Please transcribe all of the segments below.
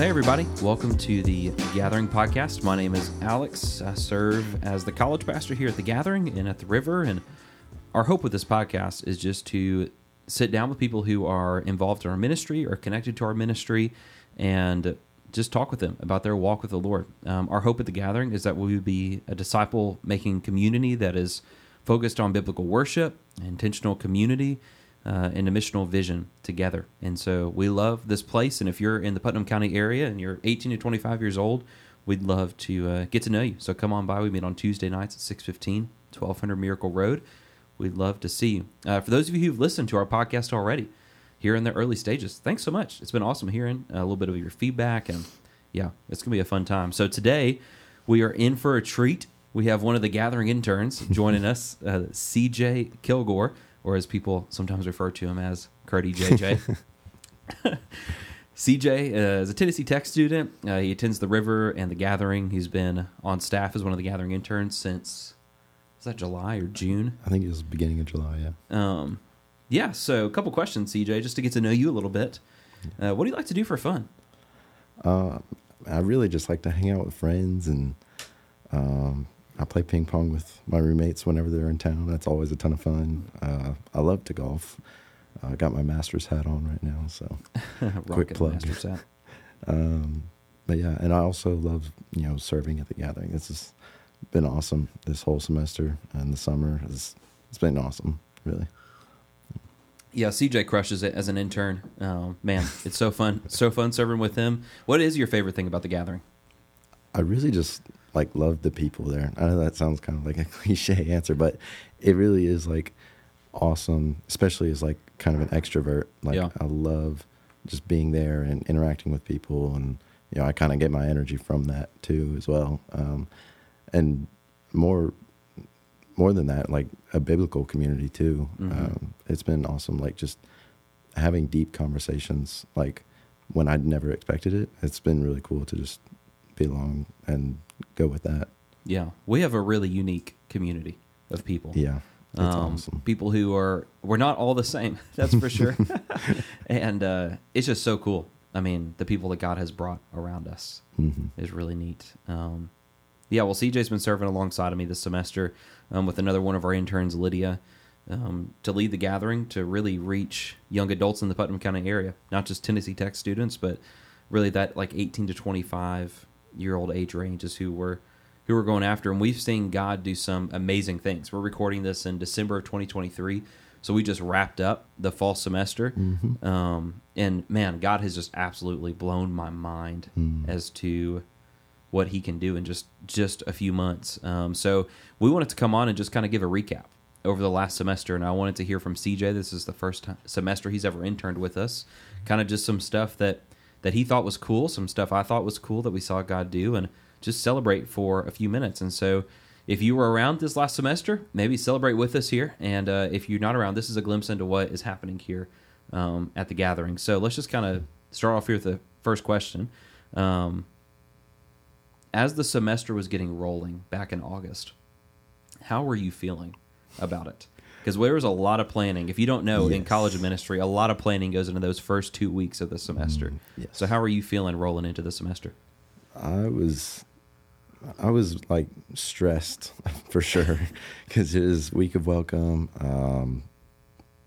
hey, everybody. Welcome to the Gathering Podcast. My name is Alex. I serve as the college pastor here at the Gathering and at the River. And our hope with this podcast is just to sit down with people who are involved in our ministry or connected to our ministry and just talk with them about their walk with the Lord. Um, our hope at the Gathering is that we would be a disciple making community that is focused on biblical worship, intentional community, uh, and a missional vision together. And so we love this place. And if you're in the Putnam County area and you're 18 to 25 years old, we'd love to uh, get to know you. So come on by. We meet on Tuesday nights at 615, 1200 Miracle Road. We'd love to see you. Uh, for those of you who've listened to our podcast already, here in the early stages, thanks so much. It's been awesome hearing a little bit of your feedback. And yeah, it's going to be a fun time. So today, we are in for a treat. We have one of the gathering interns joining us, uh, CJ Kilgore or as people sometimes refer to him as Curdy JJ. CJ uh, is a Tennessee Tech student. Uh, he attends the River and the Gathering. He's been on staff as one of the Gathering interns since is that July or June? I think it was beginning of July. Yeah. Um, yeah. So a couple questions, CJ, just to get to know you a little bit. Uh, what do you like to do for fun? Uh, I really just like to hang out with friends and um, I play ping pong with my roommates whenever they're in town. That's always a ton of fun. Uh, I love to golf. I uh, got my master's hat on right now, so quick plug. Master's hat. um, but yeah, and I also love you know serving at the gathering. This has been awesome this whole semester and the summer. It's, it's been awesome, really. Yeah, CJ crushes it as an intern. Oh, man, it's so fun, so fun serving with him. What is your favorite thing about the gathering? I really just like love the people there. I know that sounds kind of like a cliche answer, but it really is like awesome, especially as like kind of an extrovert. Like yeah. I love just being there and interacting with people, and you know I kind of get my energy from that too as well. Um, and more, more than that, like a biblical community too. Mm-hmm. Um, it's been awesome. Like just having deep conversations, like when I'd never expected it. It's been really cool to just be along and go with that. Yeah, we have a really unique community of people. Yeah, um, awesome. People who are we're not all the same. That's for sure. and uh, it's just so cool. I mean, the people that God has brought around us mm-hmm. is really neat. Um, yeah, well, CJ's been serving alongside of me this semester um, with another one of our interns, Lydia, um, to lead the gathering to really reach young adults in the Putnam County area, not just Tennessee Tech students, but really that like 18 to 25 year old age ranges who we're who we're going after, and we've seen God do some amazing things. We're recording this in December of 2023, so we just wrapped up the fall semester, mm-hmm. um, and man, God has just absolutely blown my mind mm. as to what He can do in just just a few months. Um, so we wanted to come on and just kind of give a recap over the last semester, and I wanted to hear from CJ. This is the first semester he's ever interned with us. Kind of just some stuff that that he thought was cool, some stuff I thought was cool that we saw God do, and just celebrate for a few minutes. And so, if you were around this last semester, maybe celebrate with us here. And uh, if you're not around, this is a glimpse into what is happening here um, at the gathering. So let's just kind of start off here with the first question. Um, as the semester was getting rolling back in August, how were you feeling about it? Because there was a lot of planning. If you don't know, yes. in college ministry, a lot of planning goes into those first two weeks of the semester. Mm, yes. So, how are you feeling rolling into the semester? I was, I was like stressed for sure because it was week of welcome. Um,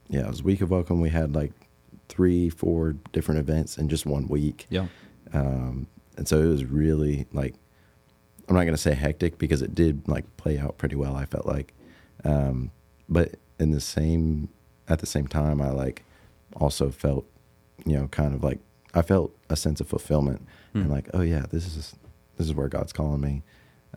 yeah, it was week of welcome. We had like three, four different events in just one week. Yeah, um, and so it was really like I'm not gonna say hectic because it did like play out pretty well. I felt like, um, but in the same at the same time I like also felt you know kind of like I felt a sense of fulfillment mm. and like oh yeah this is this is where God's calling me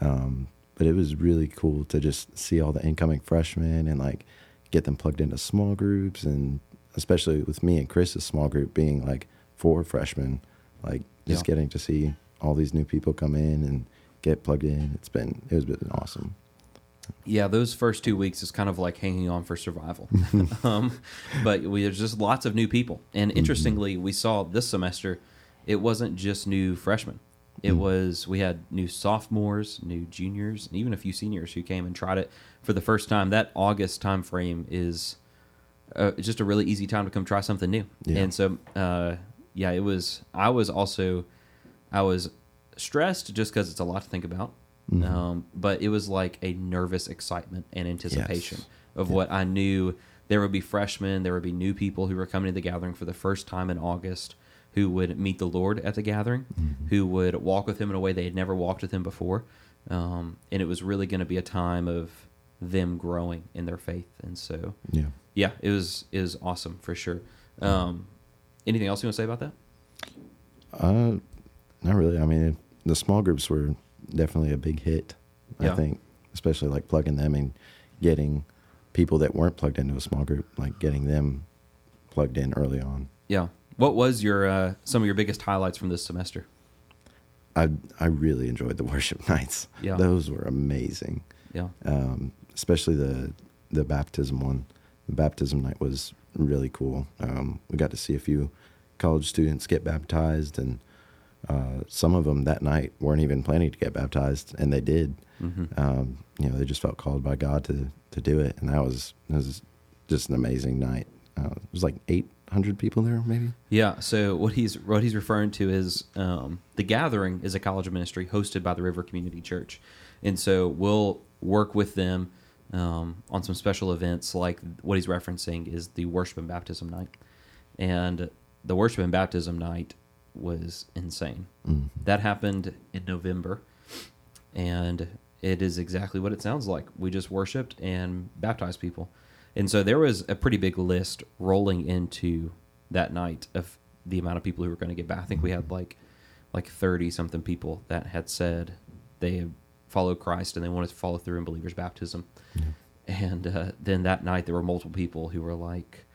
um, but it was really cool to just see all the incoming freshmen and like get them plugged into small groups and especially with me and Chris's small group being like four freshmen like just yeah. getting to see all these new people come in and get plugged in it's been it was been awesome yeah, those first two weeks is kind of like hanging on for survival. um, but we, there's just lots of new people. And mm-hmm. interestingly, mm-hmm. we saw this semester, it wasn't just new freshmen. It mm-hmm. was, we had new sophomores, new juniors, and even a few seniors who came and tried it for the first time. That August time frame is uh, just a really easy time to come try something new. Yeah. And so, uh, yeah, it was, I was also I was stressed just because it's a lot to think about. Mhm. Um, but it was like a nervous excitement and anticipation Yes. of what I knew. There would be freshmen, there would be new people who were coming to the gathering for the first time in August, who would meet the Lord at the gathering, Mhm. who would walk with Him in a way they had never walked with Him before, um, and it was really going to be a time of them growing in their faith. And so, Yeah. yeah, it was it was awesome for sure. Um, anything else you want to say about that? Uh, not really. I mean, the small groups were definitely a big hit. Yeah. I think, especially like plugging them and getting people that weren't plugged into a small group, like getting them plugged in early on. Yeah. What was your uh, some of your biggest highlights from this semester? I I really enjoyed the worship nights. Yeah. those were amazing. Yeah. Um, especially the the baptism one. The baptism night was really cool. Um, we got to see a few college students get baptized, and uh, some of them that night weren't even planning to get baptized, and they did. hmm Um, you know, they just felt called by God to to do it, and that was that was just an amazing night. Uh, it was like eight hundred people there, maybe. Yeah. So what he's what he's referring to is um, the gathering is a college of ministry hosted by the River Community Church, and so we'll work with them um, on some special events. Like what he's referencing is the worship and baptism night, and the worship and baptism night was insane. Mhm. That happened in November, and it is exactly what it sounds like. We just worshipped and baptized people, and so there was a pretty big list rolling into that night of the amount of people who were going to get back. I think we had like like thirty something people that had said they had followed Christ and they wanted to follow through in believers' baptism. And uh, then that night, there were multiple people who were like,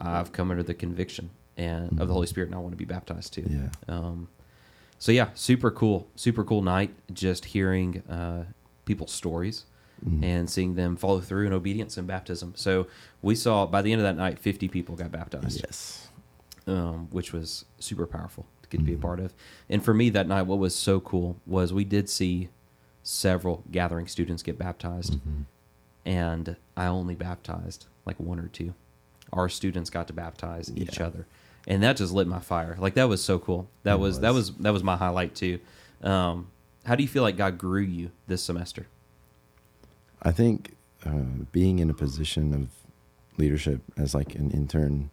"I've come under the conviction and of the Holy Spirit, and I want to be baptized too." Yeah. Um, so yeah, super cool, super cool night. Just hearing uh, people's stories Mhm. and seeing them follow through in obedience and baptism. So we saw by the end of that night, fifty people got baptized, Yes. um, which was super powerful to get to be a Mhm. part of. And for me that night, what was so cool was we did see several gathering students get baptized Mhm. and I only baptized like one or two. Our students got to baptize each other, and that just lit my fire. Like that was so cool. That It was, that was. was that was my highlight too. Um, how do you feel like God grew you this semester? I think uh, being in a position of leadership as like an intern,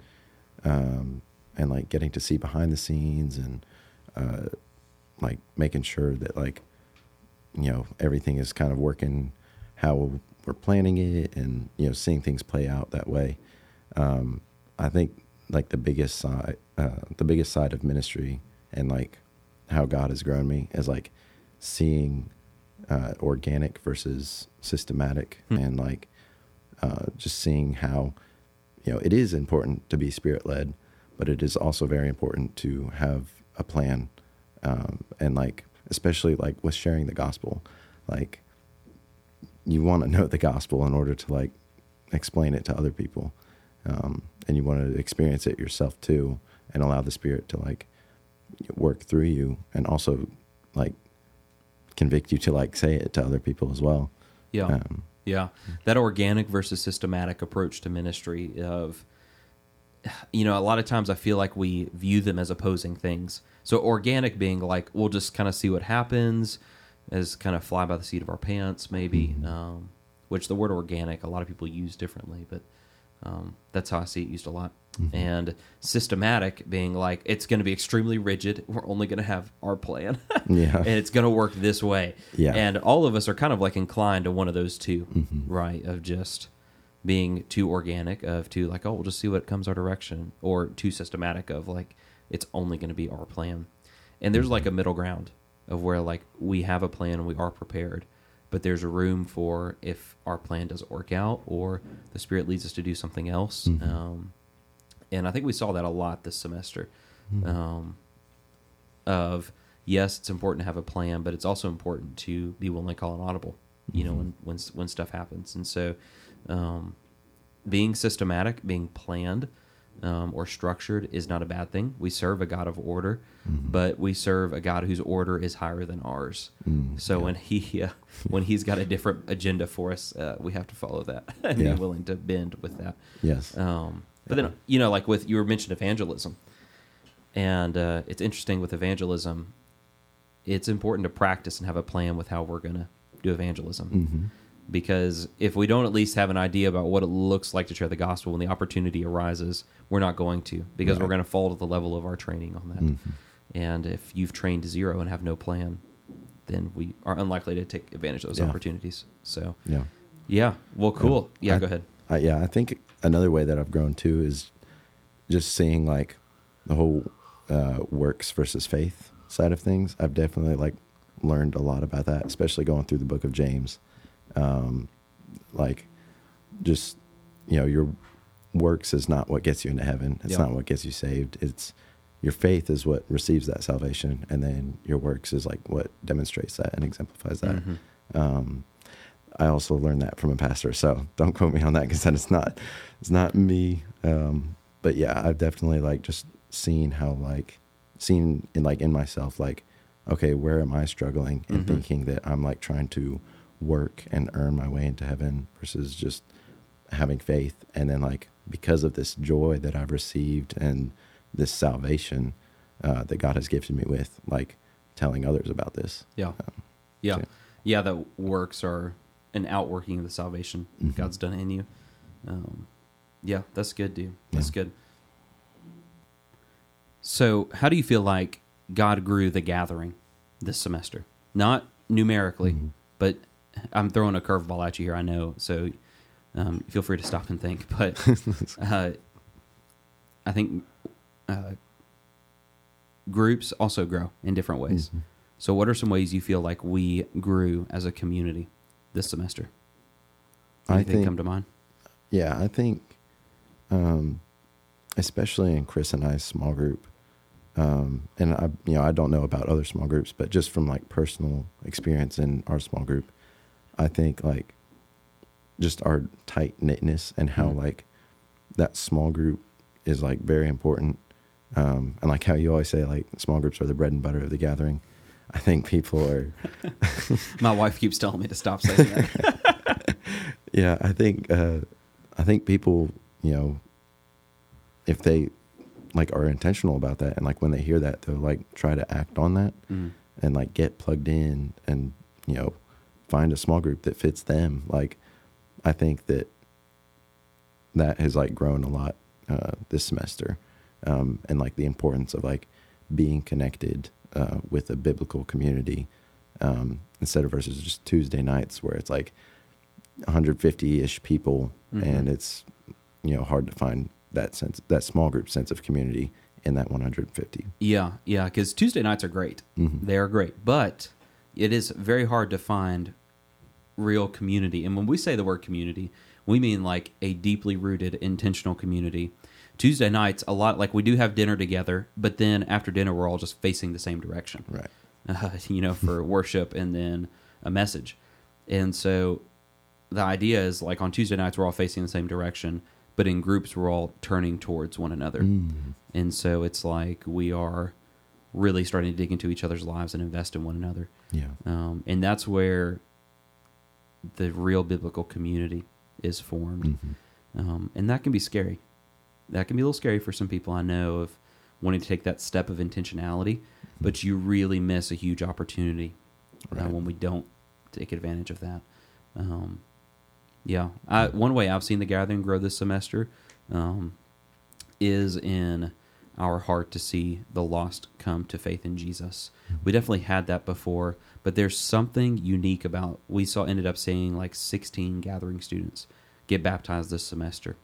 um, and like getting to see behind the scenes and uh, like making sure that like you know everything is kind of working how we're planning it, and you know seeing things play out that way. Um, I think like the biggest side, uh, the biggest side of ministry, and like how God has grown me is like seeing uh, organic versus systematic, Hmm. and like uh, just seeing how you know it is important to be spirit led, but it is also very important to have a plan, um, and like especially like with sharing the gospel, like you want to know the gospel in order to like explain it to other people, um, and you want to experience it yourself too, and allow the spirit to like work through you, and also like convict you to like say it to other people as well. Yeah, Um, yeah. That organic versus systematic approach to ministry of, you know, a lot of times I feel like we view them as opposing things. So organic being like we'll just kind of see what happens, as kind of fly by the seat of our pants, maybe. Mhm. Um, which the word organic a lot of people use differently, but um, that's how I see it used a lot. Mhm. And systematic being like it's going to be extremely rigid. We're only going to have our plan, yeah, and it's going to work this way. Yeah. And all of us are kind of like inclined to one of those 2 Mhm. right? Of just being too organic, of too like, oh, we'll just see what comes our direction, or too systematic of like, it's only going to be our plan. And there's like a middle ground of where like we have a plan and we are prepared, but there's a room for if our plan doesn't work out or the spirit leads us to do something else. Mhm. Um, and I think we saw that a lot this semester Mhm. um, of yes, it's important to have a plan, but it's also important to be willing to call an audible. You know, Mhm. when when when stuff happens, and so um, being systematic, being planned, um, or structured is not a bad thing. We serve a God of order, Mhm. but we serve a God whose order is higher than ours. Mm, So yeah. when he uh, when he's got a different agenda for us, uh, we have to follow that and Yeah. be willing to bend with that. yes, Um, but then you know, like with you were mentioned evangelism, and uh, it's interesting with evangelism. it's important to practice and have a plan with how we're going to do evangelism. Mm-hmm. Because if we don't at least have an idea about what it looks like to share the gospel when the opportunity arises, we're not going to because we're going to fall to the level of our training on that. Mm-hmm. And if you've trained zero and have no plan, then we are unlikely to take advantage of those Yeah. opportunities. So, Yeah. yeah, well, cool. Yeah, I- go ahead. I, yeah, I think another way that I've grown too is just seeing like the whole uh, works versus faith side of things. I've definitely like learned a lot about that, especially going through the book of James. Um, like, just you know, your works is not what gets you into heaven. It's Yeah. not what gets you saved. It's your faith is what receives that salvation, and then your works is like what demonstrates that and exemplifies that. Mhm. Um, I also learned that from a pastor, so don't quote me on that because it's not it's not me. Um, but yeah, I've definitely like just seen how like seen in like in myself like okay, where am I struggling and Mhm. thinking that I'm like trying to work and earn my way into heaven versus just having faith and then like because of this joy that I've received and this salvation uh, that God has gifted me with, like telling others about this. Yeah. Um, Yeah. so- Yeah, that works are an outworking of the salvation Mhm. God's done in you. Um, yeah, that's good, dude. That's Yeah. good. So, how do you feel like God grew the gathering this semester? Not numerically, Mhm. but I'm throwing a curveball at you here. I know, so um, feel free to stop and think. But uh, I think uh, groups also grow in different ways. Mhm. So, what are some ways you feel like we grew as a community this semester? I Anything think come to mind? Yeah, I think, um, especially in Chris and I's small group, um, and I, you know, I don't know about other small groups, but just from like personal experience in our small group, I think like just our tight knitness and how Mhm. like that small group is like very important, um, and like how you always say like small groups are the bread and butter of the gathering. I think people are My wife keeps telling me to stop saying that. yeah i think uh i think people you know if they like are intentional about that and like when they hear that they'll like try to act on that Mm. and like get plugged in and you know find a small group that fits them like i think that that has like grown a lot uh this semester um and like the importance of like being connected uh with a biblical community um instead of versus just tuesday nights where it's like 150-ish people Mhm. and it's you know hard to find that sense that small group sense of community in that 150 Yeah, yeah, because Tuesday nights are great. Mhm. They are great, but it is very hard to find real community. And when we say the word community, we mean like a deeply rooted, intentional community. Tuesday nights, a lot like we do have dinner together, but then after dinner, we're all just facing the same direction. right uh, you know, for worship and then a message. And so the idea is like on Tuesday nights, we're all facing the same direction, but in groups, we're all turning towards one another. Mm. And so it's like we are really starting to dig into each other's lives and invest in one another. yeah Um, and that's where the real biblical community is formed. Mhm. Um, and that can be scary. That can be a little scary for some people I know of wanting to take that step of intentionality, but you really miss a huge opportunity uh, when we don't take advantage of that. Um, yeah, I, one way I've seen the gathering grow this semester um, is in our heart to see the lost come to faith in Jesus. We definitely had that before, but there's something unique about. We saw ended up seeing like 16 gathering students get baptized this semester,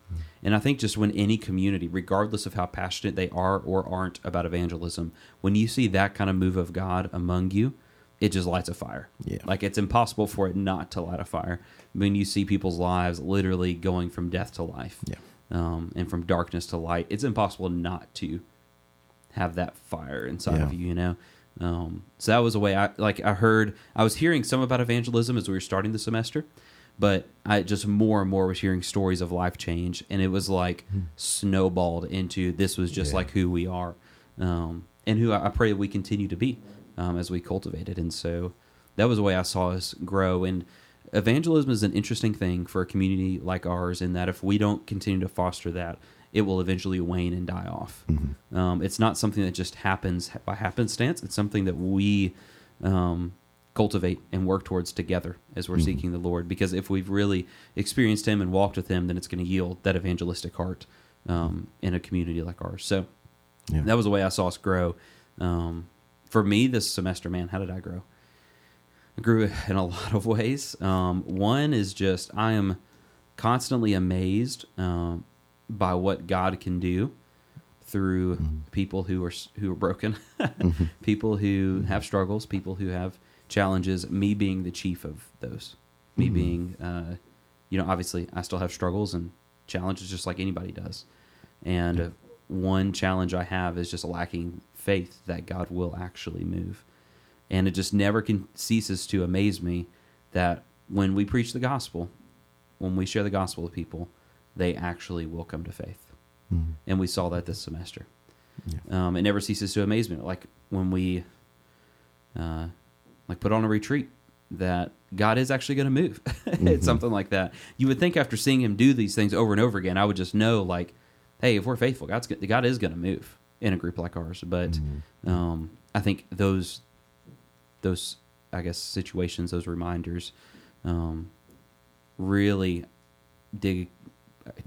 and I think just when any community, regardless of how passionate they are or aren't about evangelism, when you see that kind of move of God among you, it just lights a fire. Yeah. Like it's impossible for it not to light a fire when you see people's lives literally going from death to life yeah um, and from darkness to light. It's impossible not to have that fire inside of you, you know? Um, so that was a way I like I heard I was hearing some about evangelism as we were starting the semester, but I just more and more was hearing stories of life change and it was like snowballed into this was just Yeah. like who we are. Um, and who I I pray we continue to be um, as we cultivate it. And so that was the way I saw us grow. And evangelism is an interesting thing for a community like ours in that if we don't continue to foster that, it will eventually wane and die off. Mhm. Um, it's not something that just happens by happenstance. It's something that we um, cultivate and work towards together as we're Mhm. seeking the Lord. Because if we've really experienced Him and walked with Him, then it's going to yield that evangelistic heart um, in a community like ours. So Yeah. that was the way I saw us grow. Um, for me, this semester, man, how did I grow? Grew in a lot of ways. Um, one is just I am constantly amazed um, by what God can do through Mhm. people who are who are broken, Mhm. people who have struggles, people who have challenges. Me being the chief of those, me Mhm. being, uh, you know, obviously I still have struggles and challenges just like anybody does. And Yeah. one challenge I have is just lacking faith that God will actually move. And it just never can ceases to amaze me that when we preach the gospel, when we share the gospel with people, they actually will come to faith. Mhm. And we saw that this semester. Yeah. Um, it never ceases to amaze me. Like when we, uh, like put on a retreat, that God is actually going to move. Mhm. it's something like that. You would think after seeing Him do these things over and over again, I would just know, like, hey, if we're faithful, God's God is going to move in a group like ours. But Mhm. um, I think those, those, I guess, situations, those reminders, um, really dig,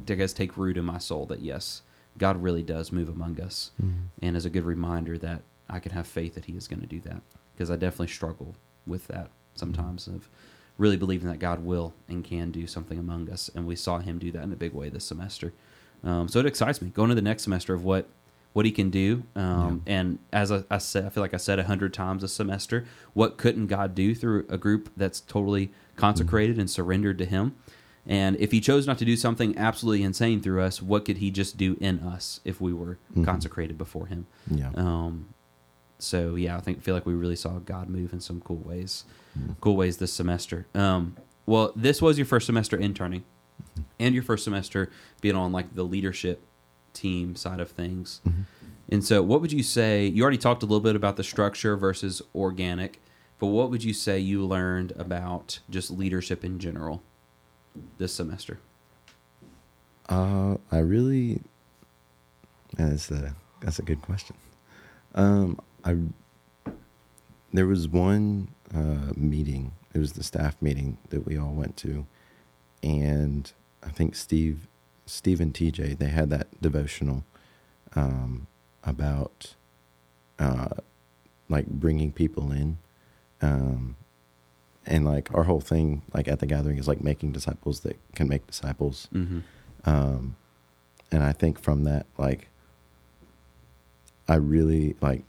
I guess, take root in my soul. That yes, God really does move among us Mhm. and as a good reminder that I can have faith that He is going to do that because I definitely struggle with that sometimes of really believing that God will and can do something among us, and we saw Him do that in a big way this semester. Um, so it excites me going to the next semester of what what He can do. Um, And as I, I said, I feel like I said a hundred times a semester, what couldn't God do through a group that's totally consecrated and surrendered to Him? And if he chose not to do something absolutely insane through us, what could he just do in us if we were Mhm. consecrated before him? Yeah. Um, so yeah, I think feel like we really saw God move in some cool ways, Mhm. cool ways this semester. Um, well, this was your first semester interning, and your first semester being on like the leadership team side of things. Mhm. And so, what would you say? You already talked a little bit about the structure versus organic, but what would you say you learned about just leadership in general this semester? Uh, I really. That's a that's a good question. Um, I there was one uh, meeting. It was the staff meeting that we all went to, and I think Steve, Steve and TJ, they had that devotional um, about uh, like bringing people in, um, and like our whole thing, like at the gathering, is like making disciples that can make disciples. Mm-hmm. Um, and I think from that, like, I really like,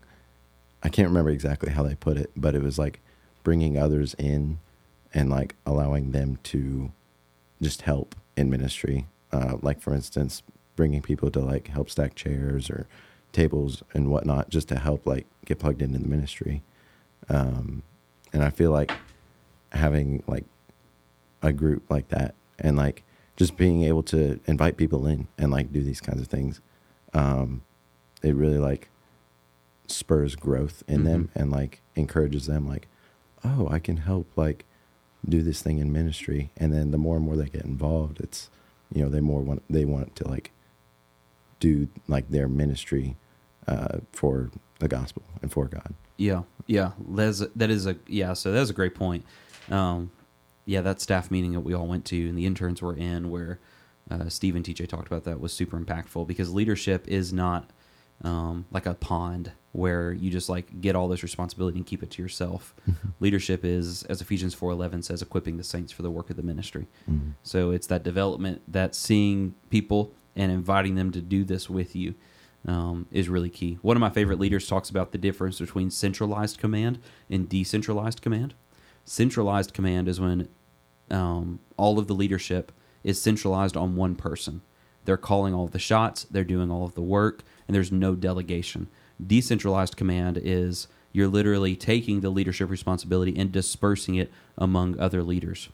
I can't remember exactly how they put it, but it was like bringing others in and like allowing them to just help in ministry. Uh, like for instance, bringing people to like help stack chairs or tables and whatnot, just to help like get plugged into the ministry. Um, and I feel like having like a group like that and like just being able to invite people in and like do these kinds of things um it really like spurs growth in them and like encourages them like oh i can help like do this thing in ministry and then the more and more they get involved it's you know they more want they want to like do like their ministry uh for the gospel and for god Yeah, yeah, that's that is a yeah. So that's a great point. Um, yeah, that staff meeting that we all went to and the interns were in, where uh, Steve and TJ talked about that, was super impactful because leadership is not um, like a pond where you just like get all this responsibility and keep it to yourself. leadership is, as Ephesians four eleven says, equipping the saints for the work of the ministry. Mhm. So it's that development, that seeing people and inviting them to do this with you um, is really key. One of my favorite leaders talks about the difference between centralized command and decentralized command. Centralized command is when um, all of the leadership is centralized on one person. They're calling all the shots, they're doing all of the work, and there's no delegation. Decentralized command is you're literally taking the leadership responsibility and dispersing it among other leaders.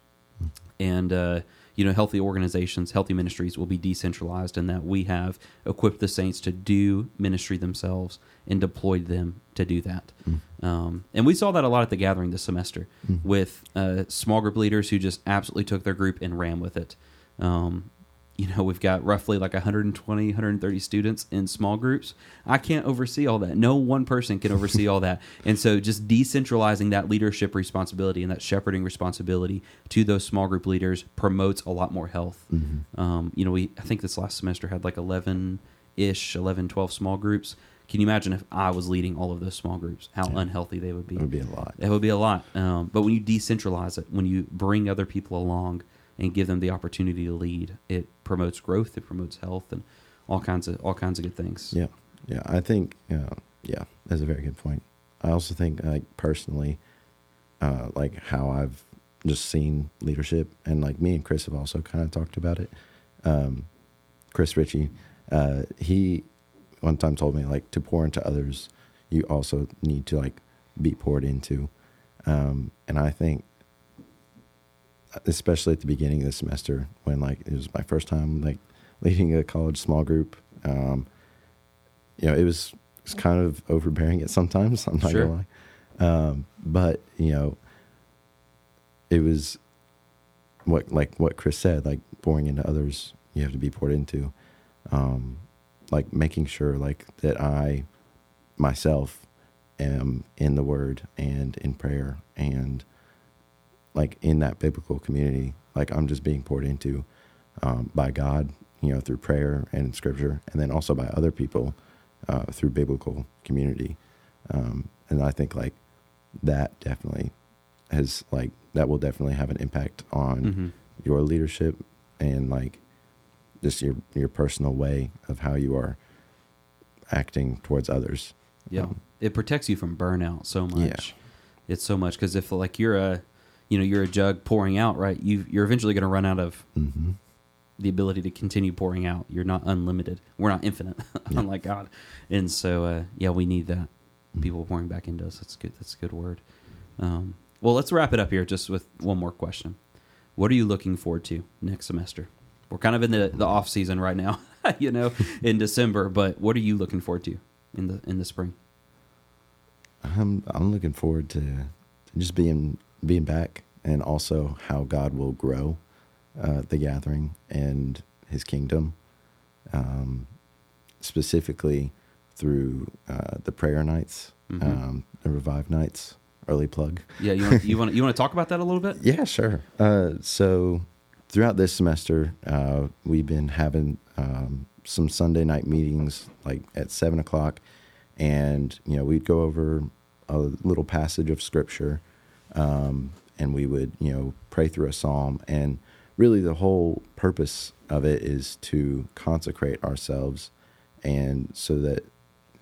And uh, you know, healthy organizations, healthy ministries will be decentralized in that we have equipped the saints to do ministry themselves and deployed them to do that. Um, and we saw that a lot at the gathering this semester with uh, small group leaders who just absolutely took their group and ran with it. Um, you know we've got roughly like 120 130 students in small groups i can't oversee all that no one person can oversee all that and so just decentralizing that leadership responsibility and that shepherding responsibility to those small group leaders promotes a lot more health Mm-hmm. um, you know we i think this last semester had like 11 ish 11 12 small groups can you imagine if i was leading all of those small groups how Yeah. unhealthy they would be It would be a lot. it would be a lot. Um, but when you decentralize it, when you bring other people along and give them the opportunity to lead, it promotes growth, it promotes health, and all kinds of all kinds of good things. Yeah, yeah. I think, uh, yeah, that's a very good point. I also think, like personally, uh, like how I've just seen leadership, and like me and Chris have also kind of talked about it. Um, Chris Ritchie, uh, he one time told me like to pour into others, you also need to like be poured into, um, and I think especially at the beginning of the semester when like it was my first time like leading a college small group um you know it was it's kind of overbearing at sometimes i'm not Sure. gonna lie um but you know it was what like what chris said like pouring into others you have to be poured into um like making sure like that i myself am in the word and in prayer and like in that biblical community like i'm just being poured into um, by god you know through prayer and scripture and then also by other people uh, through biblical community um, and i think like that definitely has like that will definitely have an impact on hmm your leadership and like just your your personal way of how you are acting towards others Yeah, Um, it protects you from burnout so much. Yeah. It's so much because if like you're a, you know, you're a jug pouring out, right? You you're eventually going to run out of mhm. the ability to continue pouring out. You're not unlimited. We're not infinite, Yeah. unlike God. And so, uh, yeah, we need that Mhm. people pouring back into us. That's good. That's a good word. Um, well, let's wrap it up here just with one more question. What are you looking forward to next semester? We're kind of in the, the off season right now, you know, in December. But what are you looking forward to in the in the spring? I'm I'm looking forward to just being being back, and also how God will grow uh, the gathering and His kingdom, um, specifically through uh, the prayer nights, Mhm. um, the revive nights. Early plug. Yeah, you want you want you want to talk about that a little bit? Yeah, sure. Uh, so throughout this semester, uh, we've been having um, some Sunday night meetings, like at seven o'clock, and you know we'd go over a little passage of scripture, um, and we would you know pray through a psalm, and really the whole purpose of it is to consecrate ourselves, and so that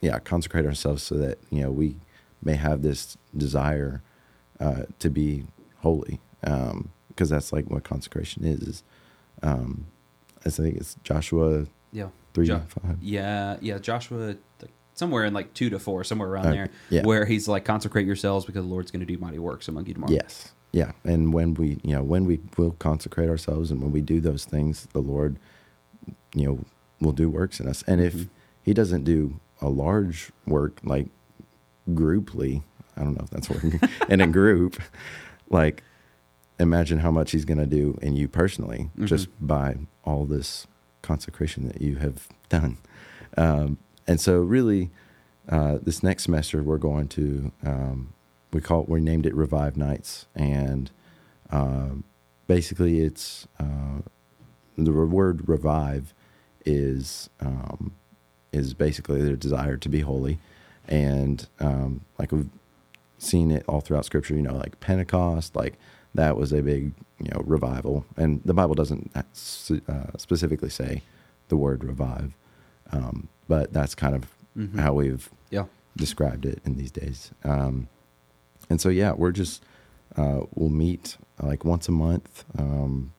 yeah, consecrate ourselves so that you know we may have this desire uh, to be holy, because that's like what consecration is. is um, I think it's Joshua Yeah. three Jo- five. Yeah, yeah. Joshua, like, somewhere in like two to four, somewhere around there, yeah. where he's like, consecrate yourselves because the Lord's going to do mighty works among you tomorrow. Yes, yeah, and when we you know when we will consecrate ourselves and when we do those things, the Lord, you know, will do works in us. And if Mhm. He doesn't do a large work like grouply, I don't know if that's working, in a group, like imagine how much He's going to do in you personally Mhm. just by all this consecration that you have done. Um, and so, really, uh, this next semester we're going to um, we call it, we named it Revive Nights, and um, basically it's uh, the word revive is um, is basically the desire to be holy, and um, like we've seen it all throughout Scripture. You know, like Pentecost, like that was a big you know revival, and the Bible doesn't uh, specifically say the word revive, um, but that's kind of Mhm. how we've Yeah. described it in these days. Um, and so, yeah, we're just, uh, we'll meet like once a month, um,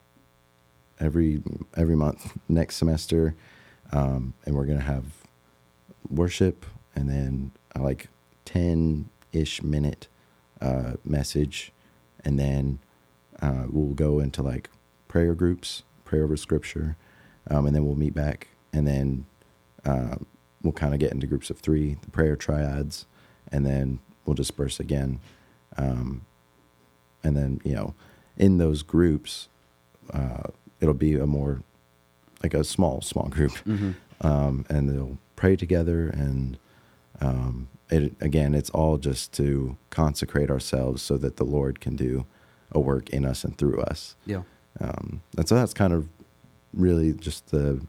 every, every month next semester. Um, and we're going to have worship and then uh, like 10 ish minute, uh, message. And then, uh, we'll go into like prayer groups, pray over scripture. Um, and then we'll meet back and then, um, we'll kind of get into groups of three, the prayer triads, and then we'll disperse again. Um, and then, you know, in those groups, uh, it'll be a more like a small small group, Mm-hmm. um, and they'll pray together. And um, it again, it's all just to consecrate ourselves so that the Lord can do a work in us and through us. Yeah. Um, and so that's kind of really just the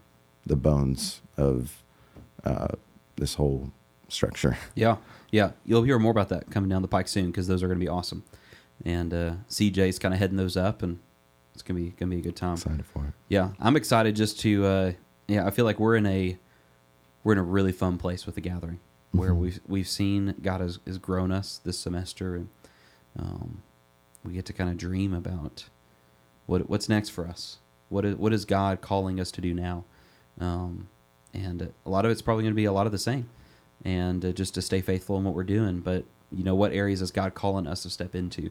the bones of uh, this whole structure. Yeah, yeah. You'll hear more about that coming down the pike soon because those are going to be awesome. And uh, CJ's kind of heading those up, and it's gonna be gonna be a good time. Excited for it. Yeah, I'm excited just to. Uh, yeah, I feel like we're in a we're in a really fun place with the gathering where Mhm. we've we've seen God has, has grown us this semester, and um, we get to kind of dream about what what's next for us. What is what is God calling us to do now? Um, and a lot of it's probably going to be a lot of the same, and uh, just to stay faithful in what we're doing. But you know, what areas is God calling us to step into?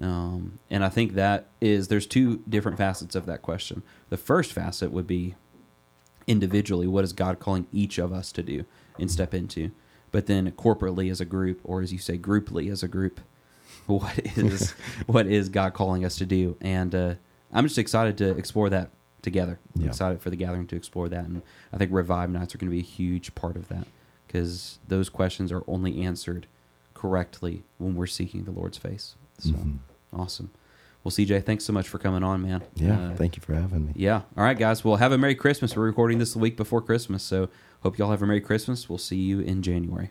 Um, and I think that is there's two different facets of that question. The first facet would be individually, what is God calling each of us to do and step into? But then corporately as a group, or as you say, grouply as a group, what is what is God calling us to do? And uh, I'm just excited to explore that together. I'm Yeah. excited for the gathering to explore that, and I think Revive Nights are going to be a huge part of that because those questions are only answered correctly when we're seeking the Lord's face. So Mhm. awesome. Well, CJ, thanks so much for coming on, man. Yeah, Uh, thank you for having me. yeah. All right, guys. Well, have a Merry Christmas. We're recording this the week before Christmas, so hope y'all have a Merry Christmas. We'll see you in January.